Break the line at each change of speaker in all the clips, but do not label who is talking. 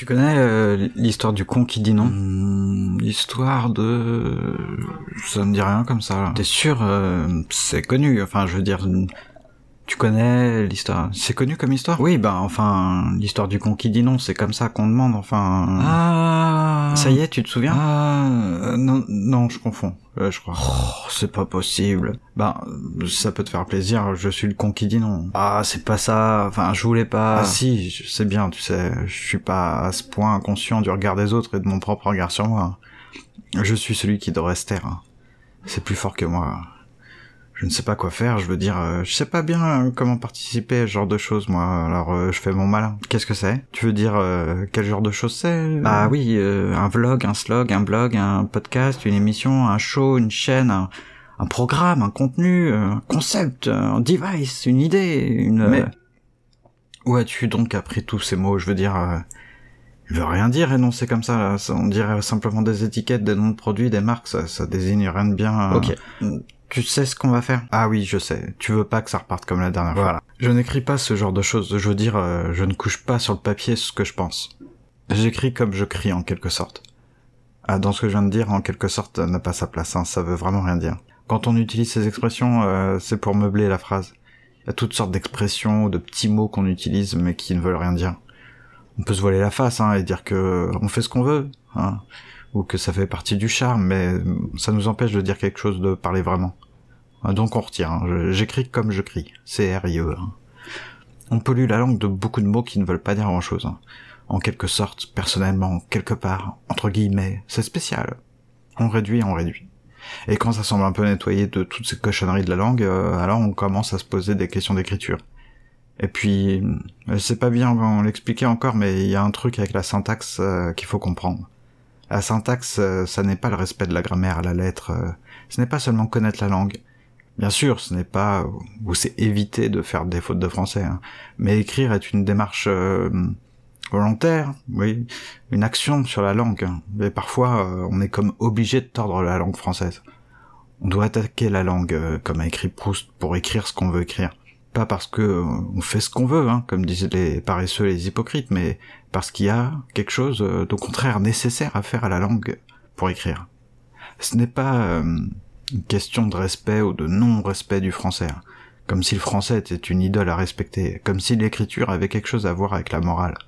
Tu connais euh, l'histoire du con qui dit non? Hmm, L'histoire de... Ça me dit rien comme ça. là. T'es sûr euh, C'est connu, enfin je veux dire... Tu connais l'histoire? C'est connu comme histoire? Oui, bah enfin, l'histoire du con qui dit non, c'est comme ça qu'on demande, enfin...
Ah.
Ça y est, tu te souviens?
Ah.
Euh, non, non, je confonds, euh, je crois. Oh, c'est pas possible. Ben, ça peut te faire plaisir, je suis le con qui dit non. Ah, c'est pas ça, enfin, je voulais pas... Ah si, je sais bien, tu sais, je suis pas à ce point inconscient du regard des autres et de mon propre regard sur moi. Je suis celui qui devrait se taire. C'est plus fort que moi. Je ne sais pas quoi faire, je veux dire, euh, je sais pas bien euh, comment participer à ce genre de choses, moi, alors euh, je fais mon malin. Qu'est-ce que c'est? Tu veux dire euh, quel genre de choses c'est? Ah oui, euh, un vlog, un slog, un blog, un podcast, une émission, un show, une chaîne, un, un programme, un contenu, un concept, un device, une idée, une... Mais où as-tu donc appris tous ces mots? Je veux dire... euh, il veut rien dire énoncer comme ça, là. On dirait simplement des étiquettes, des noms de produits, des marques, ça, ça désigne rien de bien.
Ok.
Tu sais ce qu'on va faire Ah oui, je sais. Tu veux pas que ça reparte comme la dernière fois. Je n'écris pas ce genre de choses. Je veux dire, euh, je ne couche pas sur le papier ce que je pense. J'écris comme je crie, en quelque sorte. Ah, dans ce que je viens de dire, en quelque sorte, n'a pas sa place. Hein. Ça veut vraiment rien dire. Quand on utilise ces expressions, euh, c'est pour meubler la phrase. Il y a toutes sortes d'expressions, de petits mots qu'on utilise, mais qui ne veulent rien dire. On peut se voiler la face hein, et dire que on fait ce qu'on veut, hein, ou que ça fait partie du charme, mais ça nous empêche de dire quelque chose, de parler vraiment. Ah, Donc on retire. hein. J'écris comme je crie. C-R-I-E. hein. On pollue la langue de beaucoup de mots qui ne veulent pas dire grand-chose. hein. En quelque sorte, personnellement, quelque part, entre guillemets, c'est spécial. On réduit, on réduit. Et quand ça semble un peu nettoyé de toutes ces cochonneries de la langue, euh, alors on commence à se poser des questions d'écriture. Et puis, je sais pas bien l'expliquer encore, mais il y a un truc avec la syntaxe euh, qu'il faut comprendre. La syntaxe, euh, ça n'est pas le respect de la grammaire à la lettre, euh, ce n'est pas seulement connaître la langue. Bien sûr, ce n'est pas, ou c'est éviter de faire des fautes de français, hein. mais écrire est une démarche euh, volontaire, oui, une action sur la langue. hein. Mais parfois, euh, on est comme obligé de tordre la langue française. On doit attaquer la langue, euh, comme a écrit Proust, pour écrire ce qu'on veut écrire. Pas parce que euh, on fait ce qu'on veut, hein, comme disaient les paresseux, les hypocrites, mais parce qu'il y a quelque chose euh, d'au contraire nécessaire à faire à la langue pour écrire. Ce n'est pas euh, une question de respect ou de non-respect du français, hein. comme si le français était une idole à respecter, comme si l'écriture avait quelque chose à voir avec la morale.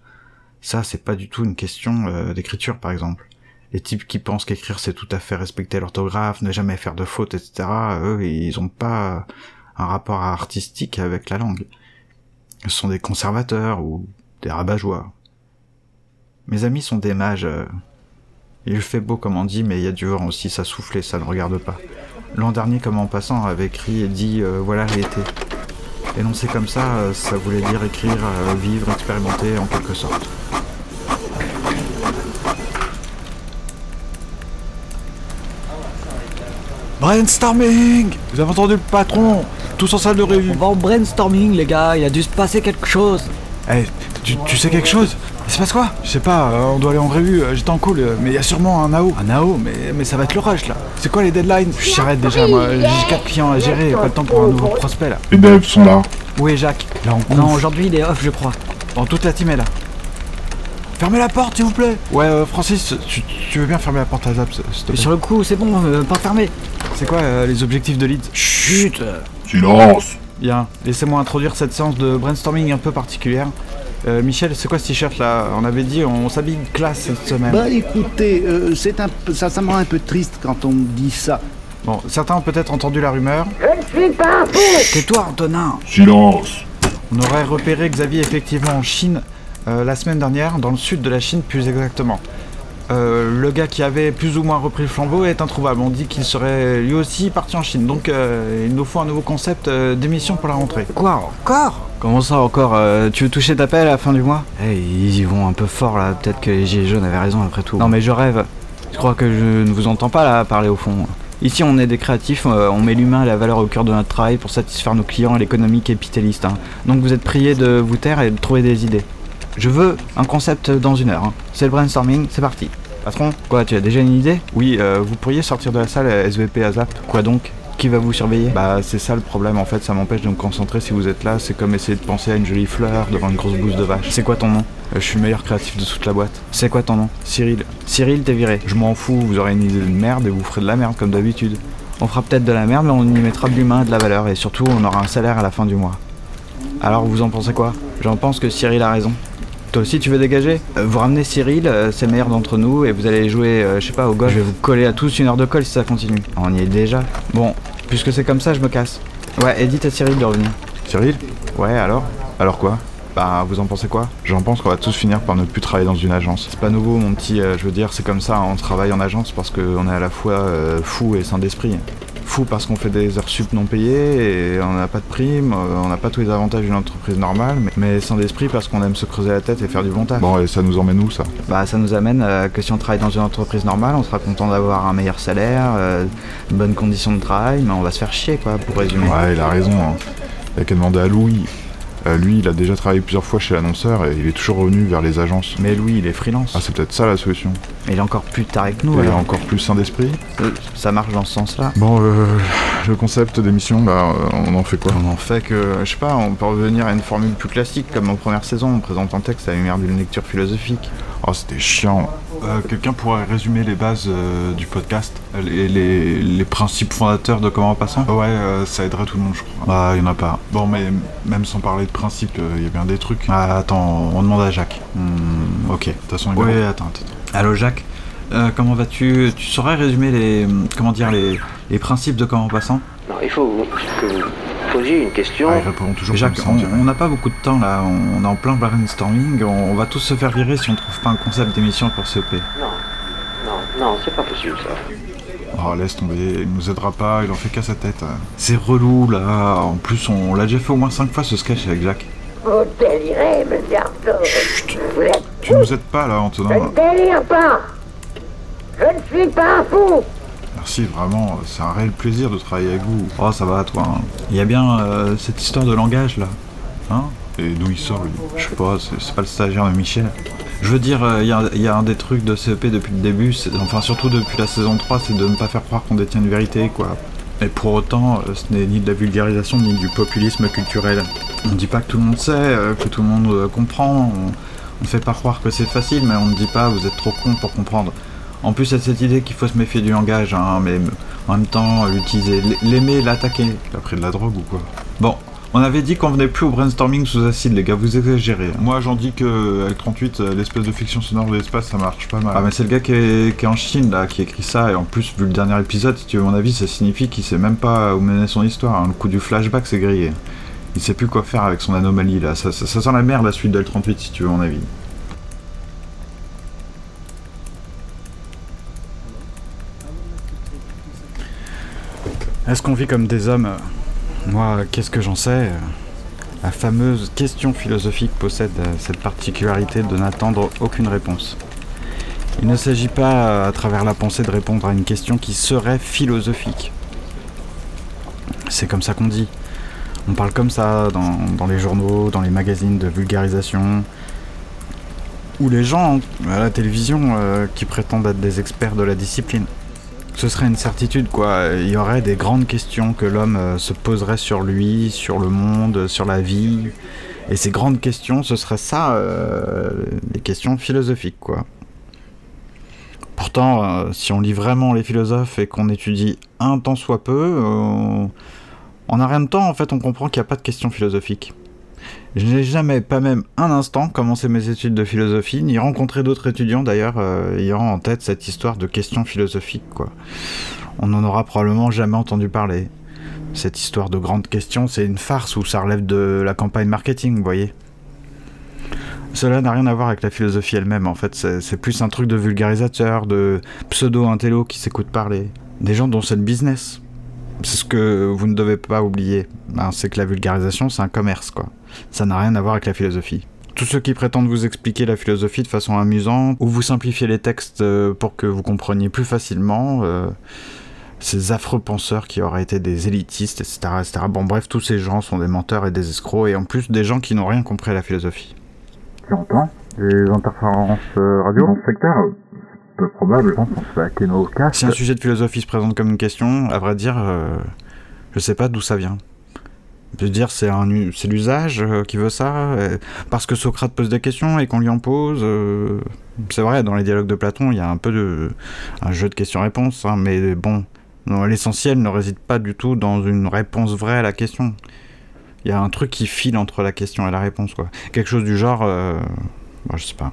Ça, c'est pas du tout une question euh, d'écriture, par exemple. Les types qui pensent qu'écrire c'est tout à fait respecter l'orthographe, ne jamais faire de fautes, etc., eux, ils ont pas un rapport artistique avec la langue. Ce sont des conservateurs ou des rabat-joie. Mes amis sont des mages. euh, Il fait beau comme on dit, mais il y a du vent aussi, ça souffle et ça ne regarde pas. L'an dernier, comme en passant, avait écrit et dit euh, voilà l'été. Énoncé comme ça, euh, ça voulait dire écrire, euh, vivre, expérimenter en quelque sorte.
Brainstorming Vous avez entendu le patron? Tous en salle de réunion.
On va au brainstorming, les gars, il a dû se passer quelque chose.
Eh, tu, tu sais quelque chose? Il se passe quoi Je sais pas, euh, on doit aller en revue, euh, j'étais en call, euh, mais il y a sûrement un AO. Un AO mais, mais ça va être le rush là. C'est quoi les deadlines J'arrête déjà, moi, j'ai 4 clients à gérer, pas le temps pour un nouveau prospect là.
Les devs sont là.
Où est Jacques Là, on
Non, aujourd'hui il est off, je crois.
Bon, toute la team est là. Fermez la porte, s'il vous plaît Ouais, euh, Francis, tu, tu veux bien fermer la porte à Zap, s'il te plaît
Sur le coup, c'est bon, euh, pas fermé.
C'est quoi euh, les objectifs de lead
Chut
Silence.
Bien, laissez-moi introduire cette séance de brainstorming un peu particulière. Euh, Michel, c'est quoi ce t-shirt là? On avait dit on s'habille classe cette semaine.
Bah écoutez, euh, c'est un peu, ça, ça me rend un peu triste quand on me dit ça.
Bon, certains ont peut-être entendu la rumeur.
Tais-toi, Antonin
Silence.
On aurait repéré Xavier effectivement en Chine euh, la semaine dernière, dans le sud de la Chine plus exactement. Euh, le gars qui avait plus ou moins repris le flambeau est introuvable. On dit qu'il serait lui aussi parti en Chine. Donc euh, il nous faut un nouveau concept euh, d'émission pour la rentrée.
Quoi, encore?
Comment ça encore Tu veux toucher ta paie à la fin du mois? Eh, ils y vont un peu fort là. Peut-être que les gilets jaunes avaient raison après tout. Non mais je rêve. Je crois que je ne vous entends pas là parler au fond. Ici on est des créatifs, on met l'humain et la valeur au cœur de notre travail pour satisfaire nos clients à l'économie capitaliste. hein. Donc vous êtes priés de vous taire et de trouver des idées. Je veux un concept dans une heure. hein. C'est le brainstorming, c'est parti. Patron, quoi, tu as déjà une idée? Oui, euh, vous pourriez sortir de la salle SVP ASAP. Quoi donc? Qui va vous surveiller? Bah c'est ça le problème en fait, ça m'empêche de me concentrer si vous êtes là, c'est comme essayer de penser à une jolie fleur devant une grosse bouse de vache. C'est quoi ton nom? Euh, Je suis le meilleur créatif de toute la boîte. C'est quoi ton nom? Cyril. Cyril, t'es viré. Je m'en fous, vous aurez une idée de merde et vous ferez de la merde comme d'habitude. On fera peut-être de la merde, mais on y mettra de l'humain et de la valeur, et surtout on aura un salaire à la fin du mois. Alors vous en pensez quoi? J'en pense que Cyril a raison. Toi aussi tu veux dégager? Euh, Vous ramenez Cyril, euh, c'est le meilleur d'entre nous, et vous allez jouer, euh, je sais pas, au golf. Je vais vous coller à tous une heure de colle si ça continue. On y est déjà. Bon, puisque c'est comme ça, je me casse. Ouais, et dites à Cyril de revenir.
Cyril?
Ouais, alors?
Alors quoi?
Bah, vous en pensez quoi?
J'en pense qu'on va tous finir par ne plus travailler dans une agence.
C'est pas nouveau, mon petit, euh, je veux dire, c'est comme ça, on travaille en agence parce qu'on est à la fois euh, fou et sain d'esprit. Fou parce qu'on fait des heures sup non payées et on n'a pas de prime, euh, on n'a pas tous les avantages d'une entreprise normale, mais, mais sans d'esprit parce qu'on aime se creuser la tête et faire du bon taf.
Bon, et ça nous emmène où ça?
Bah ça nous amène euh, que si on travaille dans une entreprise normale, on sera content d'avoir un meilleur salaire, euh, de bonnes conditions de travail, mais on va se faire chier quoi, pour résumer.
Ouais, il a raison. Hein. Il a qu'à demander à Louis. Euh, lui, il a déjà travaillé plusieurs fois chez l'annonceur et il est toujours revenu vers les agences.
Mais Louis, il est freelance.
Ah, c'est peut-être ça la solution.
il est encore plus tard que nous
Et
alors.
encore plus sain d'esprit.
Euh, ça marche dans ce sens-là.
Bon, euh, le concept d'émission, là, on en fait quoi?
On en fait que, je sais pas, on peut revenir à une formule plus classique, comme en première saison, on présente un texte à la lumière d'une lecture philosophique.
Oh, c'était chiant.
Euh, Quelqu'un pourrait résumer les bases euh, du podcast les, les, les principes fondateurs de Comment Passant Ouais, euh, ça aiderait tout le monde, je crois. Bah, il y en a pas. Bon, mais même sans parler de principes, euh, il y a bien des trucs. Ah, attends, on demande à Jacques. Hmm, ok, de toute façon, il
Ouais,
attends, attends. Allô, Jacques Euh, Comment vas-tu? Tu saurais résumer les, comment dire, les, les principes de Comment Passant?
Non, il faut que vous posiez une question.
Ah, ils répondront toujours
Jacques,
comme ça,
on n'a pas beaucoup de temps là, on est en plein brainstorming, on, on va tous se faire virer si on trouve pas un concept d'émission pour CEP.
Non, non, non, c'est pas possible ça.
Oh, laisse tomber, il nous aidera pas, il en fait qu'à sa tête. C'est relou là, en plus on l'a déjà fait au moins 5 fois ce sketch avec Jacques.
Vous délirez, monsieur. Vous êtes...
Tu nous aides pas là, Antonin.
Je ne délire pas. Je ne suis pas un fou.
Merci, vraiment, c'est un réel plaisir de travailler avec vous. Oh, ça va, toi. hein. Il y a bien euh, cette histoire de langage là. Hein? Et d'où il sort, lui? Je sais pas, c'est pas le stagiaire de Michel. Je veux dire, euh, il y, a- un des trucs de CEP depuis le début, enfin surtout depuis la saison 3, c'est de ne pas faire croire qu'on détient une vérité, quoi. Et pour autant, euh, ce n'est ni de la vulgarisation ni du populisme culturel. On dit pas que tout le monde sait, euh, que tout le monde comprend. On, on fait pas croire que c'est facile, mais on ne dit pas vous êtes trop con pour comprendre. En plus, il y a cette idée qu'il faut se méfier du langage, hein, mais en même temps, l'utiliser, l'aimer, l'attaquer.
T'as pris de la drogue ou quoi
Bon, on avait dit qu'on venait plus au brainstorming sous acide, les gars, vous exagérez. Moi, j'en dis que avec 38, euh, l'espèce de fiction sonore de l'espace, ça marche pas mal. Ah, mais c'est le gars qui est, qui est en Chine, là, qui écrit ça, et en plus, vu le dernier épisode, si tu veux mon avis, ça signifie qu'il sait même pas où mener son histoire. hein. Le coup du flashback, c'est grillé. Il sait plus quoi faire avec son anomalie, là. Ça, ça- ça sent la merde, la suite de L38, si tu veux mon avis.
Est-ce qu'on vit comme des hommes Moi, qu'est-ce que j'en sais? La fameuse question philosophique possède euh, cette particularité de n'attendre aucune réponse. Il ne s'agit pas, euh, à travers la pensée, de répondre à une question qui serait philosophique. C'est comme ça qu'on dit. On parle comme ça dans, les journaux, dans les magazines de vulgarisation, ou les gens à la télévision euh, qui prétendent être des experts de la discipline. Ce serait une certitude, quoi. Il y aurait des grandes questions que l'homme euh, se poserait sur lui, sur le monde, sur la vie. Et ces grandes questions, ce serait ça, euh, les questions philosophiques, quoi. Pourtant, euh, si on lit vraiment les philosophes et qu'on étudie un tant soit peu, euh, en un rien de temps, en fait, on comprend qu'il n'y a pas de questions philosophiques. Je n'ai jamais, pas même un instant, commencé mes études de philosophie, ni rencontré d'autres étudiants d'ailleurs euh, ayant en tête cette histoire de questions philosophiques, quoi. On n'en aura probablement jamais entendu parler. Cette histoire de grandes questions, c'est une farce où ça relève de la campagne marketing, vous voyez. Cela n'a rien à voir avec la philosophie elle-même, en fait, c'est plus un truc de vulgarisateur, de pseudo-intello qui s'écoute parler. Des gens dont c'est le business. C'est ce que vous ne devez pas oublier. Ben, c'est que la vulgarisation, c'est un commerce. Ça n'a rien à voir avec la philosophie. Tous ceux qui prétendent vous expliquer la philosophie de façon amusante, ou vous simplifier les textes euh, pour que vous compreniez plus facilement, euh, ces affreux penseurs qui auraient été des élitistes, etc., etc. Bon bref, tous ces gens sont des menteurs et des escrocs, et en plus des gens qui n'ont rien compris à la philosophie.
Tu entends Les interférences euh, radio secteur Peu.
Si un sujet de philosophie se présente comme une question, à vrai dire, euh, Je sais pas d'où ça vient. Veux dire, c'est un, c'est l'usage euh, qui veut ça, euh, parce que Socrate pose des questions et qu'on lui en pose. euh, c'est vrai, dans les dialogues de Platon, il y a un peu de un jeu de questions-réponses, hein, mais bon, l'essentiel ne réside pas du tout dans une réponse vraie à la question. Il y a un truc qui file entre la question et la réponse, quoi. Quelque chose du genre, euh, bon, je sais pas.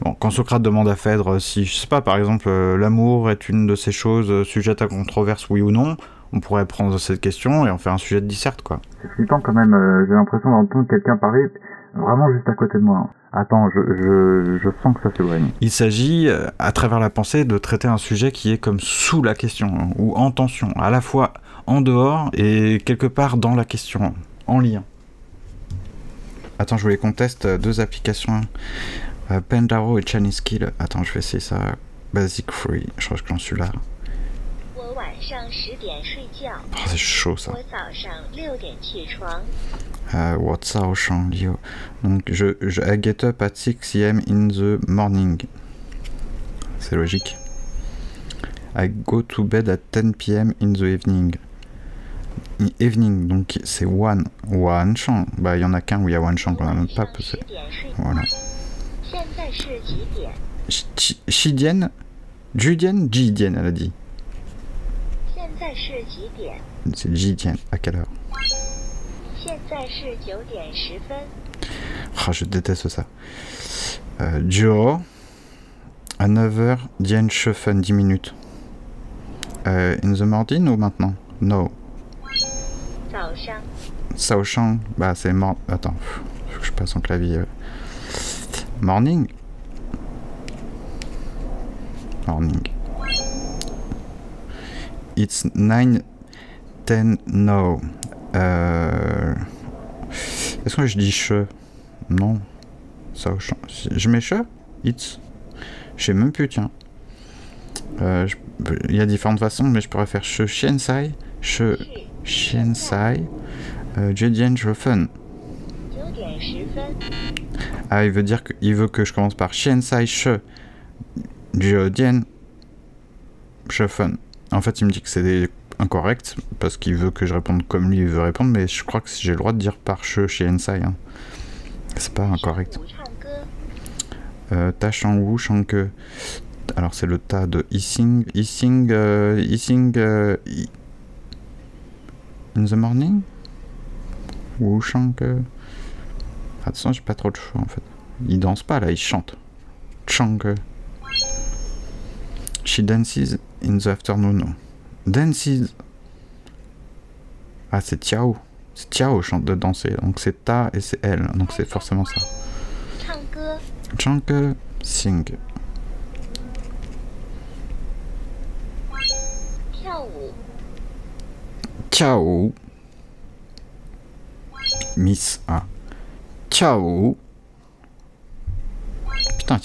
Bon, quand Socrate demande à Phèdre si, je sais pas, par exemple, euh, l'amour est une de ces choses euh, sujettes à controverse, oui ou non, on pourrait prendre cette question et en faire un sujet de disserte, quoi.
C'est flippant quand même, euh, j'ai l'impression d'entendre quelqu'un parler vraiment juste à côté de moi. Attends, je, je, je sens que ça s'éloigne.
Il s'agit, à travers la pensée, de traiter un sujet qui est comme sous la question, hein, ou en tension, à la fois en dehors et quelque part dans la question, en lien. Attends, je voulais qu'on teste deux applications, euh, Pendaro et Chinese Kill. Attends, je vais essayer ça. Basic Free. Je crois que j'en suis là. Oh, c'est chaud ça. Euh, what's up, Lio Donc, je, je I get up at 6 am in the morning. C'est logique. I go to bed at 10 pm in the evening. Evening, donc c'est one. One chant. Bah, il y en a qu'un où il y a one chant qu'on n'a même pas
poussé.
Voilà.
现在是几点？
Chi- Chidienne Judienne Jidienne, elle a dit.
现在是几点？
C'est Jidienne. À quelle heure
现在是九点十分。
Ah, je déteste ça. Euh, Duo, à 9h, Diane Schoffen, 10 minutes. Euh, in the morning ou maintenant No.
早上
Sao Shang, bah c'est mort. Attends, faut que je passe en clavier. Morning Morning. It's 9, 10, no. Euh... Est-ce que je dis che? Non. Si- Je mets che? It's Je sais même plus, tiens. Euh, Il y a différentes façons, mais je pourrais faire che Shiensai, che
是
Shiensai, euh, Jedian ah, il veut dire qu'il veut que je commence par Shen Sai She, Jiodian Shefen. En fait, il me dit que c'est incorrect parce qu'il veut que je réponde comme lui il veut répondre, mais je crois que j'ai le droit de dire par She chez Ensai. Hein. C'est pas incorrect. Euh, ta Shang Wu Shang Alors, c'est le Ta de Ising. Ising. Euh, Ising. Euh, In the morning? Wu Shang Enfin, de toute façon, j'ai pas trop de choix en fait. Il danse pas là, il chante. Chang. She dances in the afternoon. Dances. Ah, c'est Tiao. C'est Tiao chante de danser. Donc c'est Ta et c'est elle. Donc c'est forcément ça.
Chang.
Chang. Sing. tiao Miss A ciao. Putain,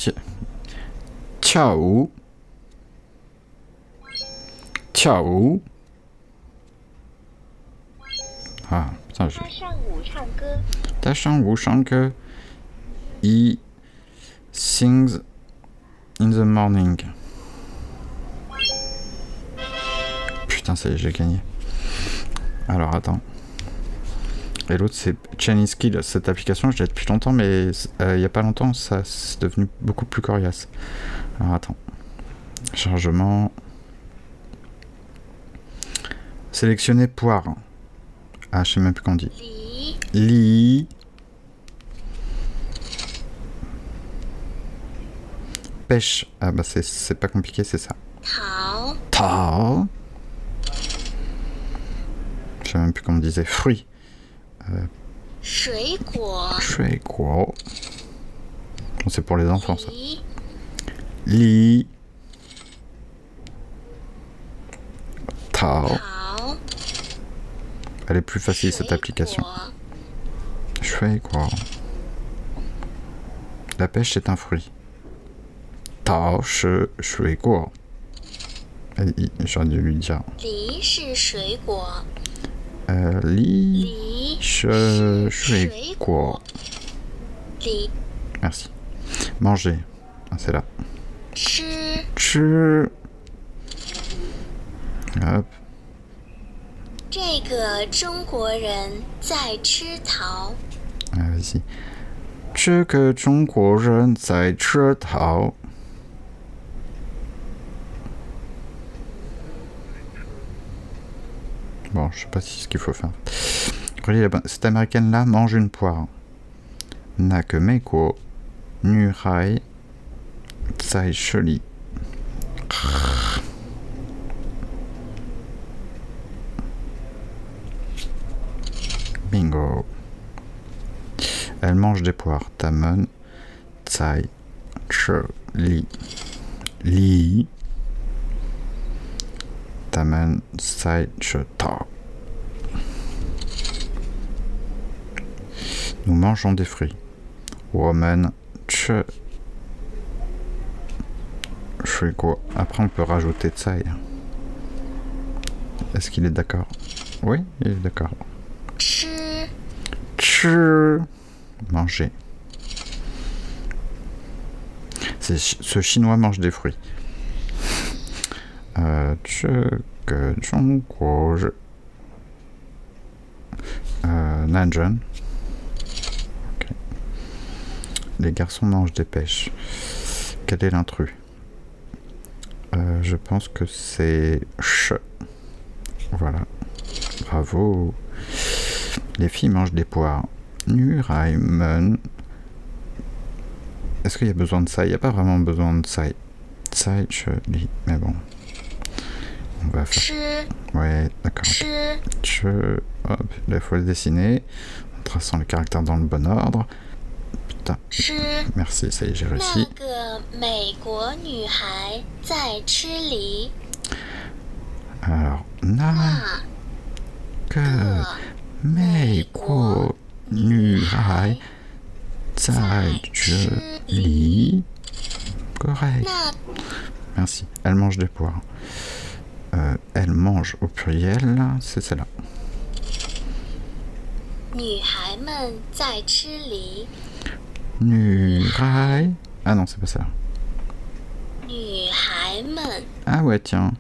ciao. Ciao. Ah, putain, je... Dashan Wu Shanke. He sings in the morning. Putain, ça y est, j'ai gagné. Alors, attends. Et l'autre, c'est Chinese Skill. Cette application, je l'ai depuis longtemps, mais euh, il y a pas longtemps, ça c'est devenu beaucoup plus coriace. Alors, attends. Chargement. Sélectionner poire. Ah, je sais même plus qu'on dit.
梨、
Lit. Pêche. Ah bah c'est- pas compliqué, c'est ça.
桃、
Tao. Je sais même plus comment on disait. Fruit.
水果、
Shui quoi Bon, c'est pour les enfants ça.
梨、
Li. Tao.
桃、
Elle est plus facile cette application.
水果
Shui quoi La pêche c'est un fruit. Tao shi shui quoi Eh, J'aurais dû lui dire.
梨是水果，
Euh, li.
梨
Je,
是
je
水
quoi
果，梨
Merci. Manger. Ah, c'est là.
吃
Tchu. Hop.
这个中国人在吃桃。
Ah, vas-y. 这个中国人在吃桃。Bon, je sais pas si ce qu'il faut faire. La bonne. Cette américaine-là mange une poire. Nakemeko, Nurai, Tsai Sholi. Bingo. Elle mange des poires. Tamon, Tsai, Sholi. Li. Tamen, Tsai, Ta. nous mangeons des fruits. Woman, tche. quoi? Après, on peut rajouter tsai. Est-ce qu'il est, d'accord? Oui, il est d'accord. Manger. Ce chinois mange des fruits. Euh, euh, Nanjun. Les garçons mangent des pêches. Quel est l'intrus? Euh, Je pense que c'est ch. Voilà. Bravo. Les filles mangent des poires. Nuraimen. Est-ce qu'il y a besoin de ça? Il n'y a pas vraiment besoin de ça. Ça, je. Mais bon. On va faire.
吃
Ouais, d'accord.
吃
Je... Hop, là, il faut le dessiner. En traçant les caractères dans le bon ordre.
Hum.
Merci, ça y est, j'ai réussi. Alors, na que mei guo nu hai zai li. Correct. Merci. Elle mange des poires. Euh, elle mange au pluriel, c'est celle-là. Nurai. Ah non, c'est pas ça. Ah ouais, tiens.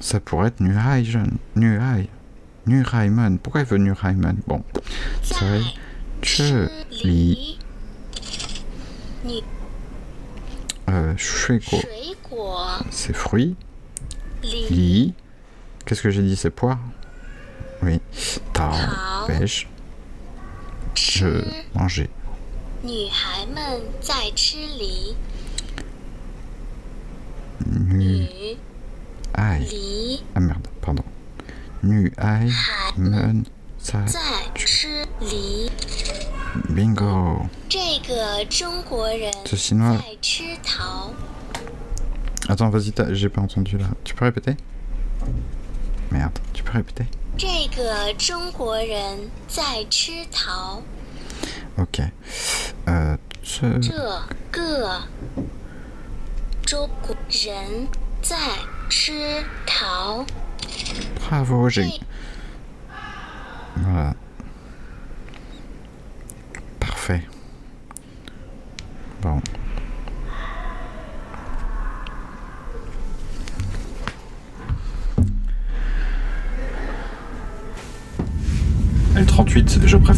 Ça pourrait être Nurai, jeune. Nurai. Nuraimon. Pourquoi il veut Nuraimon Bon. Ça va
Cheli. Shuiko.
C'est
fruit.
Li. Qu'est-ce que j'ai dit? C'est poire? Oui. Tao. Pêche. Je manger. Ah merde, pardon. Bingo. Ce. Attends, vas-y, j'ai pas entendu là. Tu peux répéter? Merde, tu peux répéter?
这个中国人在吃桃。
OK，呃，这
这个中国人在吃桃。
啊。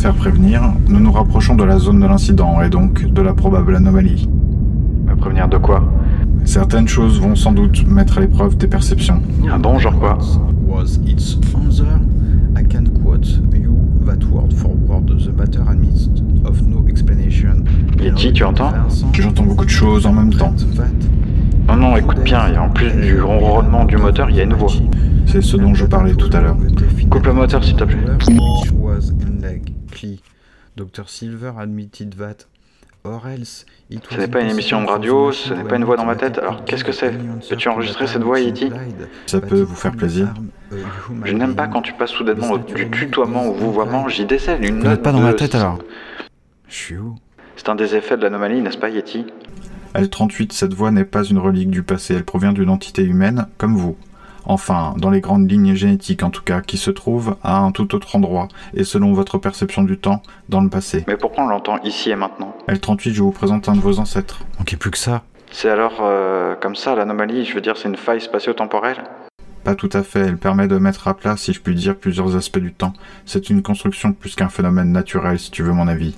L38, je préfère prévenir, nous nous rapprochons de la zone de l'incident et donc de la probable anomalie.
Me prévenir de quoi?
Certaines choses vont sans doute mettre à l'épreuve tes perceptions.
Ah bon, genre quoi?
Was its answer? I can quote you that word for word the matter amidst of no explanation.
Yeti, tu entends?
J'entends beaucoup de choses en même temps.
Non, non, écoute bien, et en plus du ronronnement du moteur, il y a une voix.
C'est ce dont je parlais tout à l'heure.
Coupe le moteur, s'il te plaît.
Was. Dr. Silver admitted that. Or else it
Ce n'est pas une émission de radio, ce n'est pas une voix dans ma tête, alors qu'est-ce que c'est Peux-tu enregistrer cette voix, Yeti
Ça peut vous faire plaisir.
Je n'aime pas quand tu passes soudainement du tutoiement au vouvoiement, j'y décèle une
Vous
note
n'êtes pas dans
de-
ma tête alors. Je suis où
C'est un des effets de l'anomalie, n'est-ce pas, Yeti
L38, cette voix n'est pas une relique du passé, elle provient d'une entité humaine, comme vous enfin dans les grandes lignes génétiques en tout cas, qui se trouvent à un tout autre endroit, et selon votre perception du temps, dans le passé.
Mais pourquoi on l'entend ici et maintenant?
L38, je vous présente un de vos ancêtres.
Manquez plus que ça. C'est alors euh, comme ça l'anomalie, je veux dire c'est une faille spatio-temporelle? Pas tout à fait, elle permet de mettre à plat, si je puis dire, plusieurs aspects du temps. C'est une construction plus qu'un phénomène naturel, si tu veux mon avis.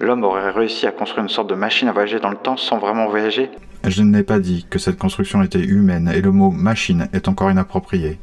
L'homme aurait réussi à construire une sorte de machine à voyager dans le temps sans vraiment voyager? Je n'ai pas dit que cette construction était humaine et le mot machine est encore inapproprié.